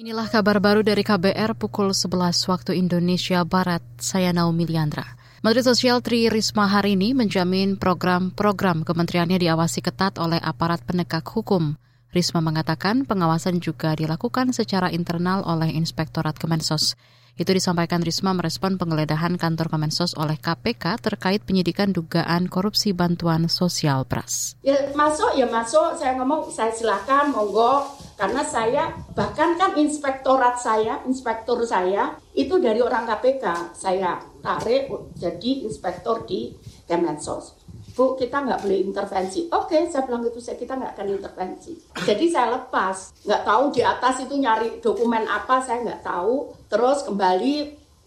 Inilah kabar baru dari KBR pukul 11 waktu Indonesia Barat. Saya Naomi Liandra. Menteri Sosial Tri Risma hari ini menjamin program-program kementeriannya diawasi ketat oleh aparat penegak hukum. Risma mengatakan pengawasan juga dilakukan secara internal oleh Inspektorat Kemensos. Itu disampaikan Risma merespon penggeledahan kantor Kemensos oleh KPK terkait penyidikan dugaan korupsi bantuan sosial beras. Ya masuk ya masuk, saya ngomong saya silakan monggo karena saya bahkan kan inspektorat saya, inspektur saya itu dari orang KPK. Saya tarik jadi inspektor di Kemensos. Bu, kita nggak boleh intervensi. Oke, saya bilang gitu, saya kita nggak akan intervensi. Jadi saya lepas, nggak tahu di atas itu nyari dokumen apa, saya nggak tahu. Terus kembali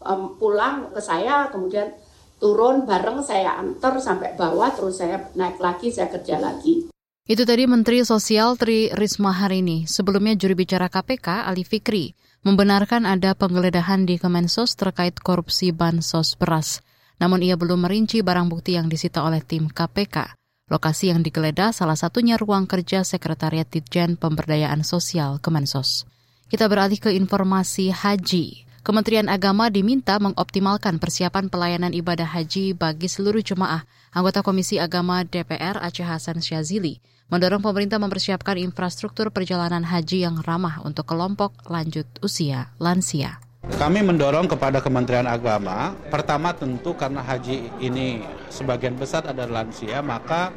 um, pulang ke saya, kemudian turun bareng saya antar sampai bawah, terus saya naik lagi, saya kerja lagi. Itu tadi Menteri Sosial Tri Risma hari ini. Sebelumnya juri bicara KPK, Ali Fikri, membenarkan ada penggeledahan di Kemensos terkait korupsi bansos beras. Namun ia belum merinci barang bukti yang disita oleh tim KPK. Lokasi yang digeledah salah satunya ruang kerja Sekretariat Ditjen Pemberdayaan Sosial Kemensos. Kita beralih ke informasi haji. Kementerian Agama diminta mengoptimalkan persiapan pelayanan ibadah haji bagi seluruh jemaah. Anggota Komisi Agama DPR Aceh Hasan Syazili mendorong pemerintah mempersiapkan infrastruktur perjalanan haji yang ramah untuk kelompok lanjut usia lansia. Kami mendorong kepada Kementerian Agama, pertama tentu karena haji ini sebagian besar adalah lansia, maka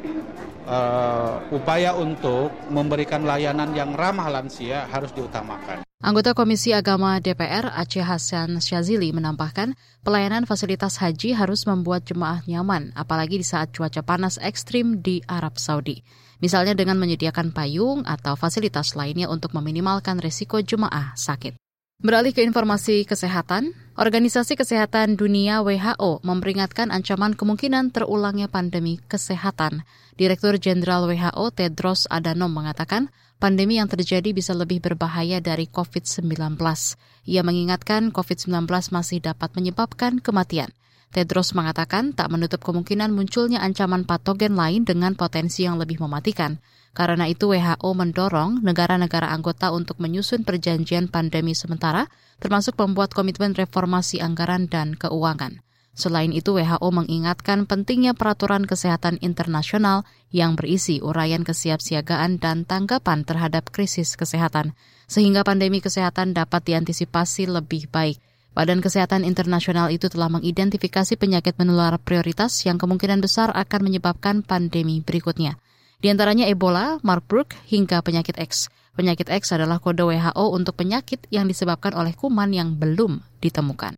uh, upaya untuk memberikan layanan yang ramah lansia harus diutamakan. Anggota Komisi Agama DPR Aceh Hasan Syazili menambahkan, pelayanan fasilitas haji harus membuat jemaah nyaman, apalagi di saat cuaca panas ekstrim di Arab Saudi. Misalnya dengan menyediakan payung atau fasilitas lainnya untuk meminimalkan risiko jemaah sakit. Beralih ke informasi kesehatan, Organisasi Kesehatan Dunia WHO memperingatkan ancaman kemungkinan terulangnya pandemi kesehatan. Direktur Jenderal WHO Tedros Adhanom mengatakan pandemi yang terjadi bisa lebih berbahaya dari COVID-19. Ia mengingatkan COVID-19 masih dapat menyebabkan kematian. Tedros mengatakan tak menutup kemungkinan munculnya ancaman patogen lain dengan potensi yang lebih mematikan. Karena itu WHO mendorong negara-negara anggota untuk menyusun perjanjian pandemi sementara, termasuk membuat komitmen reformasi anggaran dan keuangan. Selain itu, WHO mengingatkan pentingnya peraturan kesehatan internasional yang berisi uraian kesiapsiagaan dan tanggapan terhadap krisis kesehatan, sehingga pandemi kesehatan dapat diantisipasi lebih baik. Badan Kesehatan Internasional itu telah mengidentifikasi penyakit menular prioritas yang kemungkinan besar akan menyebabkan pandemi berikutnya. Di antaranya Ebola, Marburg, hingga penyakit X. Penyakit X adalah kode WHO untuk penyakit yang disebabkan oleh kuman yang belum ditemukan.